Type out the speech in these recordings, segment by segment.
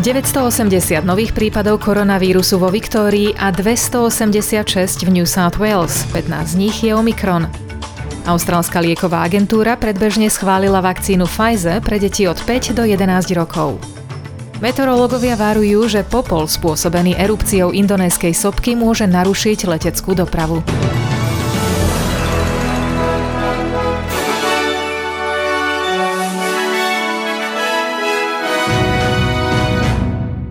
980 nových prípadov koronavírusu vo Viktórii a 286 v New South Wales. 15 z nich je Omikron. Austrálska lieková agentúra predbežne schválila vakcínu Pfizer pre deti od 5 do 11 rokov. Meteorológovia varujú, že popol spôsobený erupciou indonéskej sopky môže narušiť leteckú dopravu.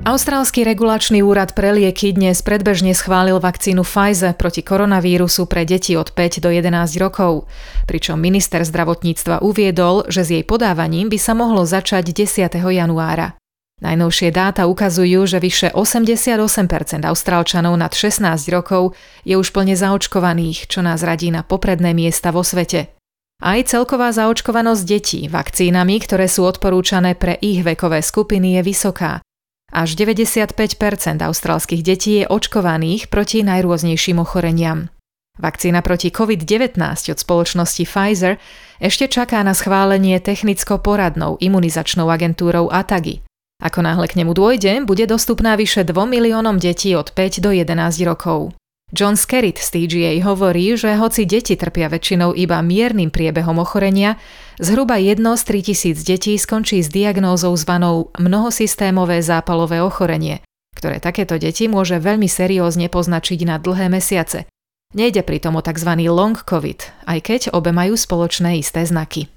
Austrálsky regulačný úrad pre lieky dnes predbežne schválil vakcínu Pfizer proti koronavírusu pre deti od 5 do 11 rokov, pričom minister zdravotníctva uviedol, že s jej podávaním by sa mohlo začať 10. januára. Najnovšie dáta ukazujú, že vyše 88% Austrálčanov nad 16 rokov je už plne zaočkovaných, čo nás radí na popredné miesta vo svete. Aj celková zaočkovanosť detí vakcínami, ktoré sú odporúčané pre ich vekové skupiny, je vysoká. Až 95% austrálskych detí je očkovaných proti najrôznejším ochoreniam. Vakcína proti COVID-19 od spoločnosti Pfizer ešte čaká na schválenie technicko-poradnou imunizačnou agentúrou ATAGI. Ako náhle k nemu dôjde, bude dostupná vyše 2 miliónom detí od 5 do 11 rokov. John Skerritt z TGA hovorí, že hoci deti trpia väčšinou iba miernym priebehom ochorenia, zhruba jedno z 3000 detí skončí s diagnózou zvanou mnohosystémové zápalové ochorenie, ktoré takéto deti môže veľmi seriózne poznačiť na dlhé mesiace. Nejde pritom o tzv. long COVID, aj keď obe majú spoločné isté znaky.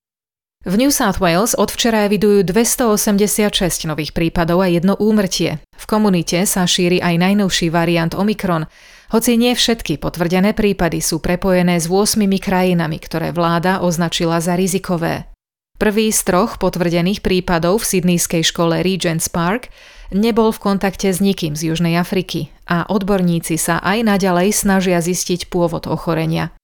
V New South Wales od včera evidujú 286 nových prípadov a jedno úmrtie. V komunite sa šíri aj najnovší variant Omikron, hoci nie všetky potvrdené prípady sú prepojené s 8 krajinami, ktoré vláda označila za rizikové. Prvý z troch potvrdených prípadov v sydneyskej škole Regent's Park nebol v kontakte s nikým z Južnej Afriky a odborníci sa aj naďalej snažia zistiť pôvod ochorenia.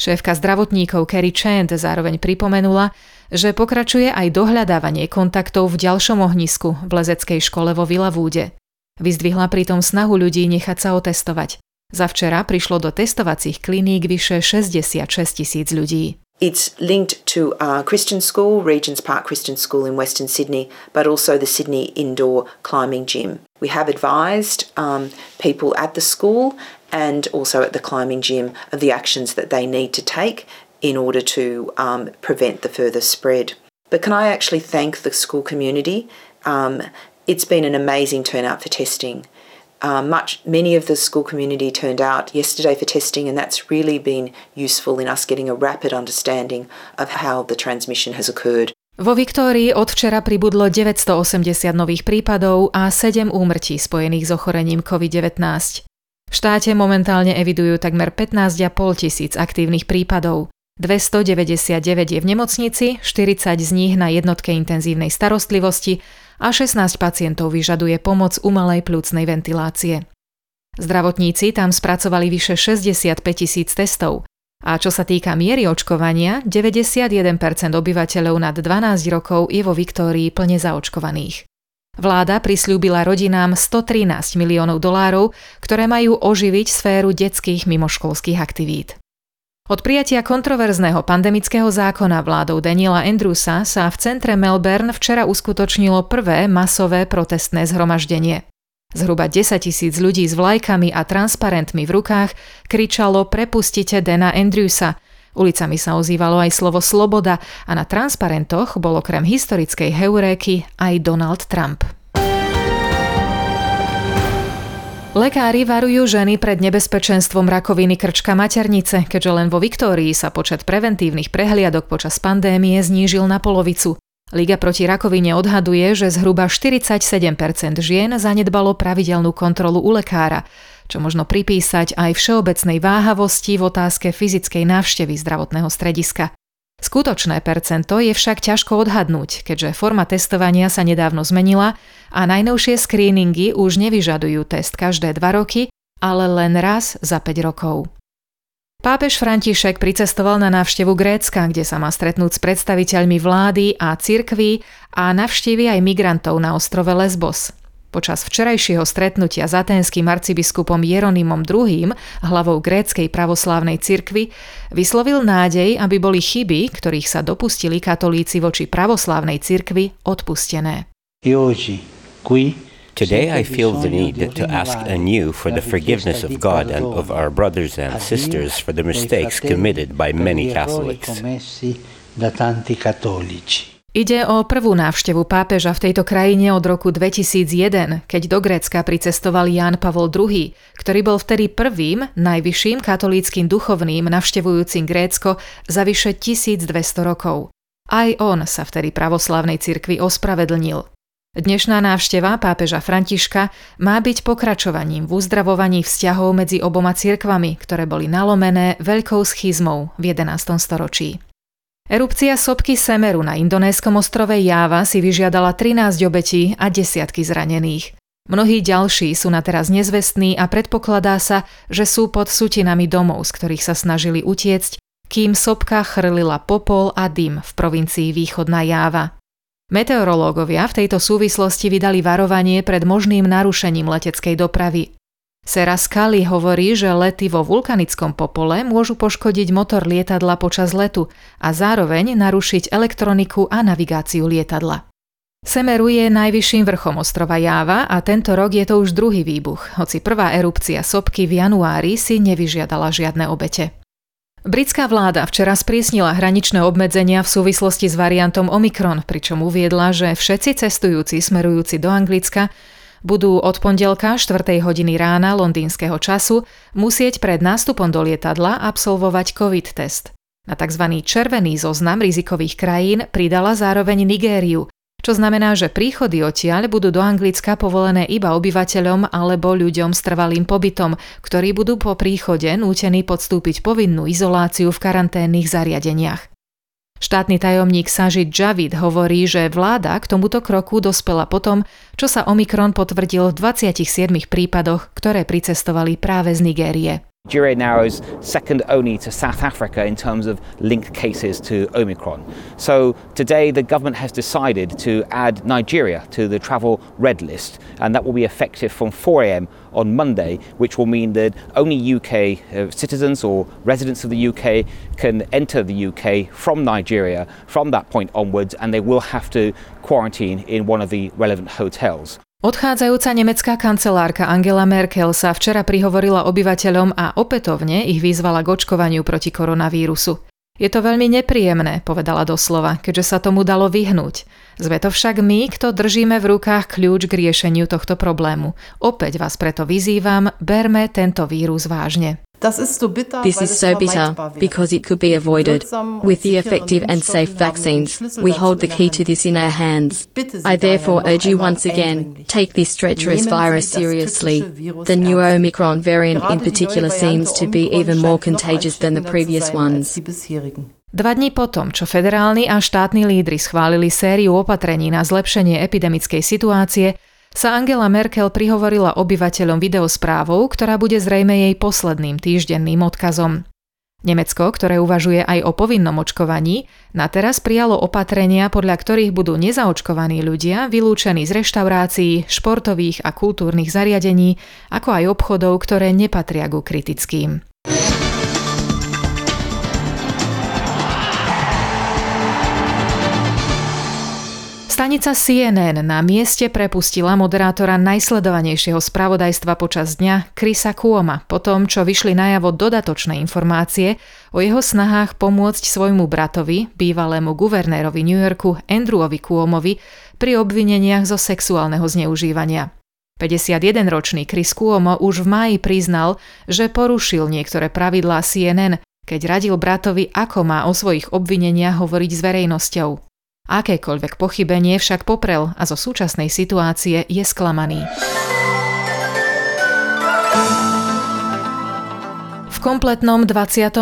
Šéfka zdravotníkov Kerry Chand zároveň pripomenula, že pokračuje aj dohľadávanie kontaktov v ďalšom ohnisku v lezeckej škole vo Vilavúde. Vyzdvihla pritom snahu ľudí nechať sa otestovať. Za včera prišlo do testovacích kliník vyše 66 tisíc ľudí. It's linked to our Christian School, Regents Park Christian School in Western Sydney, but also the Sydney Indoor Climbing Gym. We have advised um, people at the school and also at the climbing gym of the actions that they need to take in order to um, prevent the further spread. But can I actually thank the school community? Um, it's been an amazing turnout for testing. Uh, much many of the school community turned out yesterday for testing, and that's really been useful in us getting a rapid understanding of how the transmission has occurred. Vo Viktórii od včera pribudlo 980 nových prípadov a 7 úmrtí spojených s ochorením COVID-19. V štáte momentálne evidujú takmer 15,5 tisíc aktívnych prípadov. 299 je v nemocnici, 40 z nich na jednotke intenzívnej starostlivosti a 16 pacientov vyžaduje pomoc umelej plúcnej ventilácie. Zdravotníci tam spracovali vyše 65 tisíc testov a čo sa týka miery očkovania, 91% obyvateľov nad 12 rokov je vo Viktórii plne zaočkovaných. Vláda prislúbila rodinám 113 miliónov dolárov, ktoré majú oživiť sféru detských mimoškolských aktivít. Od prijatia kontroverzného pandemického zákona vládou Daniela Andrewsa sa v centre Melbourne včera uskutočnilo prvé masové protestné zhromaždenie. Zhruba 10 tisíc ľudí s vlajkami a transparentmi v rukách kričalo Prepustite Dana Andrewsa. Ulicami sa ozývalo aj slovo sloboda a na transparentoch bol okrem historickej heuréky aj Donald Trump. Lekári varujú ženy pred nebezpečenstvom rakoviny krčka maternice, keďže len vo Viktórii sa počet preventívnych prehliadok počas pandémie znížil na polovicu. Liga proti rakovine odhaduje, že zhruba 47% žien zanedbalo pravidelnú kontrolu u lekára, čo možno pripísať aj všeobecnej váhavosti v otázke fyzickej návštevy zdravotného strediska. Skutočné percento je však ťažko odhadnúť, keďže forma testovania sa nedávno zmenila a najnovšie screeningy už nevyžadujú test každé 2 roky, ale len raz za 5 rokov. Pápež František pricestoval na návštevu Grécka, kde sa má stretnúť s predstaviteľmi vlády a cirkví a navštívi aj migrantov na ostrove Lesbos. Počas včerajšieho stretnutia s aténským arcibiskupom Jeronymom II, hlavou gréckej pravoslávnej cirkvy, vyslovil nádej, aby boli chyby, ktorých sa dopustili katolíci voči pravoslávnej cirkvi, odpustené. Today I feel the need to ask anew for the forgiveness of God and of our brothers and sisters for the mistakes committed by many Catholics. Ide o prvú návštevu pápeža v tejto krajine od roku 2001, keď do Grécka pricestoval Ján Pavol II, ktorý bol vtedy prvým, najvyšším katolíckým duchovným navštevujúcim Grécko za vyše 1200 rokov. Aj on sa vtedy pravoslavnej cirkvi ospravedlnil. Dnešná návšteva pápeža Františka má byť pokračovaním v uzdravovaní vzťahov medzi oboma cirkvami, ktoré boli nalomené veľkou schizmou v 11. storočí. Erupcia sopky Semeru na indonéskom ostrove Jáva si vyžiadala 13 obetí a desiatky zranených. Mnohí ďalší sú na teraz nezvestní a predpokladá sa, že sú pod sutinami domov, z ktorých sa snažili utiecť, kým sopka chrlila popol a dym v provincii Východná Jáva. Meteorológovia v tejto súvislosti vydali varovanie pred možným narušením leteckej dopravy. Sera Scully hovorí, že lety vo vulkanickom popole môžu poškodiť motor lietadla počas letu a zároveň narušiť elektroniku a navigáciu lietadla. Semeru je najvyšším vrchom ostrova Jáva a tento rok je to už druhý výbuch, hoci prvá erupcia sopky v januári si nevyžiadala žiadne obete. Britská vláda včera sprísnila hraničné obmedzenia v súvislosti s variantom Omikron, pričom uviedla, že všetci cestujúci smerujúci do Anglicka budú od pondelka 4. hodiny rána londýnskeho času musieť pred nástupom do lietadla absolvovať COVID test. Na tzv. červený zoznam rizikových krajín pridala zároveň Nigériu, čo znamená, že príchody odtiaľ budú do Anglicka povolené iba obyvateľom alebo ľuďom s trvalým pobytom, ktorí budú po príchode nútení podstúpiť povinnú izoláciu v karanténnych zariadeniach. Štátny tajomník Sajid Javid hovorí, že vláda k tomuto kroku dospela potom, čo sa Omikron potvrdil v 27 prípadoch, ktoré pricestovali práve z Nigérie. Nigeria now is second only to South Africa in terms of linked cases to Omicron. So today the government has decided to add Nigeria to the travel red list, and that will be effective from 4 a.m. on Monday, which will mean that only UK uh, citizens or residents of the UK can enter the UK from Nigeria from that point onwards, and they will have to quarantine in one of the relevant hotels. Odchádzajúca nemecká kancelárka Angela Merkel sa včera prihovorila obyvateľom a opätovne ich vyzvala k očkovaniu proti koronavírusu. Je to veľmi nepríjemné, povedala doslova, keďže sa tomu dalo vyhnúť. Sme to však my, kto držíme v rukách kľúč k riešeniu tohto problému. Opäť vás preto vyzývam, berme tento vírus vážne. This is so bitter because it could be avoided. With the effective and safe vaccines, we hold the key to this in our hands. I therefore urge you once again, take this treacherous virus seriously. The new Omicron variant in particular seems to be even more contagious than the previous ones. Dva dní potom, čo federálni a štátni lídry schválili sériu opatrení na zlepšenie epidemickej situácie, sa Angela Merkel prihovorila obyvateľom videosprávou, ktorá bude zrejme jej posledným týždenným odkazom. Nemecko, ktoré uvažuje aj o povinnom očkovaní, na teraz prijalo opatrenia, podľa ktorých budú nezaočkovaní ľudia vylúčení z reštaurácií, športových a kultúrnych zariadení, ako aj obchodov, ktoré nepatria ku kritickým. Stanica CNN na mieste prepustila moderátora najsledovanejšieho spravodajstva počas dňa Krisa Kuoma po tom, čo vyšli najavo dodatočné informácie o jeho snahách pomôcť svojmu bratovi, bývalému guvernérovi New Yorku Andrewovi Kuomovi pri obvineniach zo sexuálneho zneužívania. 51-ročný Chris Cuomo už v máji priznal, že porušil niektoré pravidlá CNN, keď radil bratovi, ako má o svojich obvineniach hovoriť s verejnosťou. Akékoľvek pochybenie však poprel a zo súčasnej situácie je sklamaný. V kompletnom 22.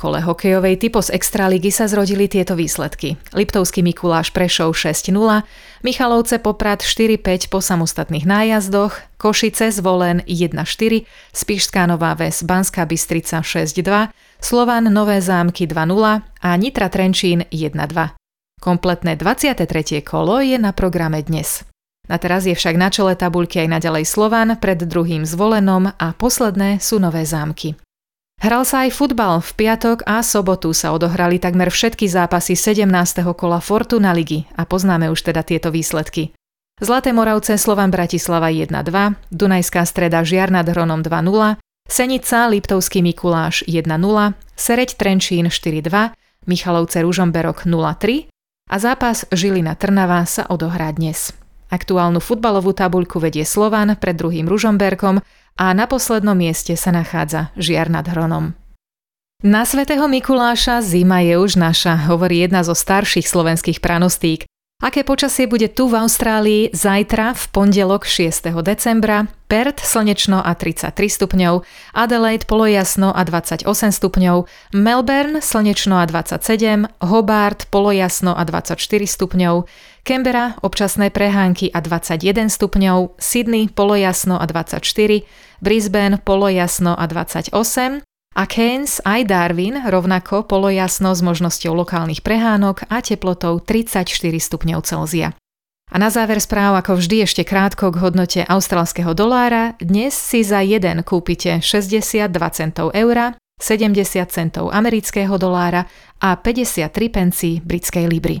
kole hokejovej typos Extraligy sa zrodili tieto výsledky. Liptovský Mikuláš Prešov 6-0, Michalovce Poprad 4-5 po samostatných nájazdoch, Košice Zvolen 1-4, Spišská Nová Ves Banská Bystrica 6-2, Slovan Nové zámky 2-0 a Nitra Trenčín 1-2. Kompletné 23. kolo je na programe dnes. Na teraz je však na čele tabuľky aj naďalej Slovan, pred druhým zvolenom a posledné sú Nové zámky. Hral sa aj futbal. V piatok a sobotu sa odohrali takmer všetky zápasy 17. kola Fortuna ligy a poznáme už teda tieto výsledky. Zlaté Moravce Slovan Bratislava 1-2, Dunajská streda Žiar nad Hronom 2-0, Senica Liptovský Mikuláš 1-0, Sereď Trenčín 4-2, Michalovce Ružomberok 0-3 a zápas Žilina Trnava sa odohrá dnes. Aktuálnu futbalovú tabuľku vedie Slovan pred druhým Ružomberkom a na poslednom mieste sa nachádza Žiar nad Hronom. Na svätého Mikuláša zima je už naša, hovorí jedna zo starších slovenských pranostík. Aké počasie bude tu v Austrálii zajtra v pondelok 6. decembra? Perth slnečno a 33 stupňov, Adelaide polojasno a 28 stupňov, Melbourne slnečno a 27, Hobart polojasno a 24 stupňov, Canberra občasné prehánky a 21 stupňov, Sydney polojasno a 24, Brisbane polojasno a 28 a Cairns aj Darwin rovnako polojasno s možnosťou lokálnych prehánok a teplotou 34 stupňov Celzia. A na záver správ ako vždy ešte krátko k hodnote australského dolára. Dnes si za jeden kúpite 62 centov eura, 70 centov amerického dolára a 53 pencí britskej libry.